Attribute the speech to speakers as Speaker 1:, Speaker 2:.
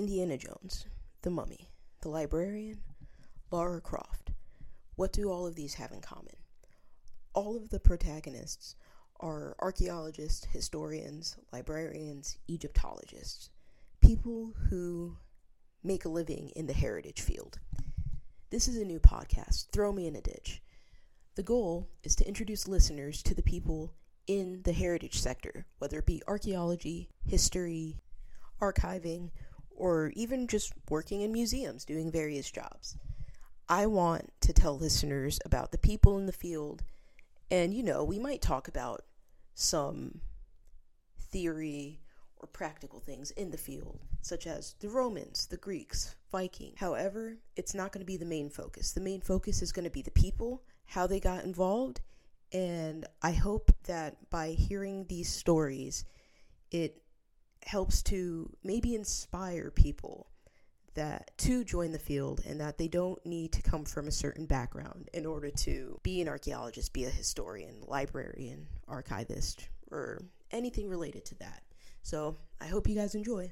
Speaker 1: Indiana Jones, the mummy, the librarian, Lara Croft. What do all of these have in common? All of the protagonists are archaeologists, historians, librarians, Egyptologists, people who make a living in the heritage field. This is a new podcast, Throw Me in a Ditch. The goal is to introduce listeners to the people in the heritage sector, whether it be archaeology, history, archiving, or even just working in museums doing various jobs. I want to tell listeners about the people in the field, and you know, we might talk about some theory or practical things in the field, such as the Romans, the Greeks, Viking. However, it's not going to be the main focus. The main focus is going to be the people, how they got involved, and I hope that by hearing these stories, it helps to maybe inspire people that to join the field and that they don't need to come from a certain background in order to be an archaeologist, be a historian, librarian, archivist, or anything related to that. So I hope you guys enjoy.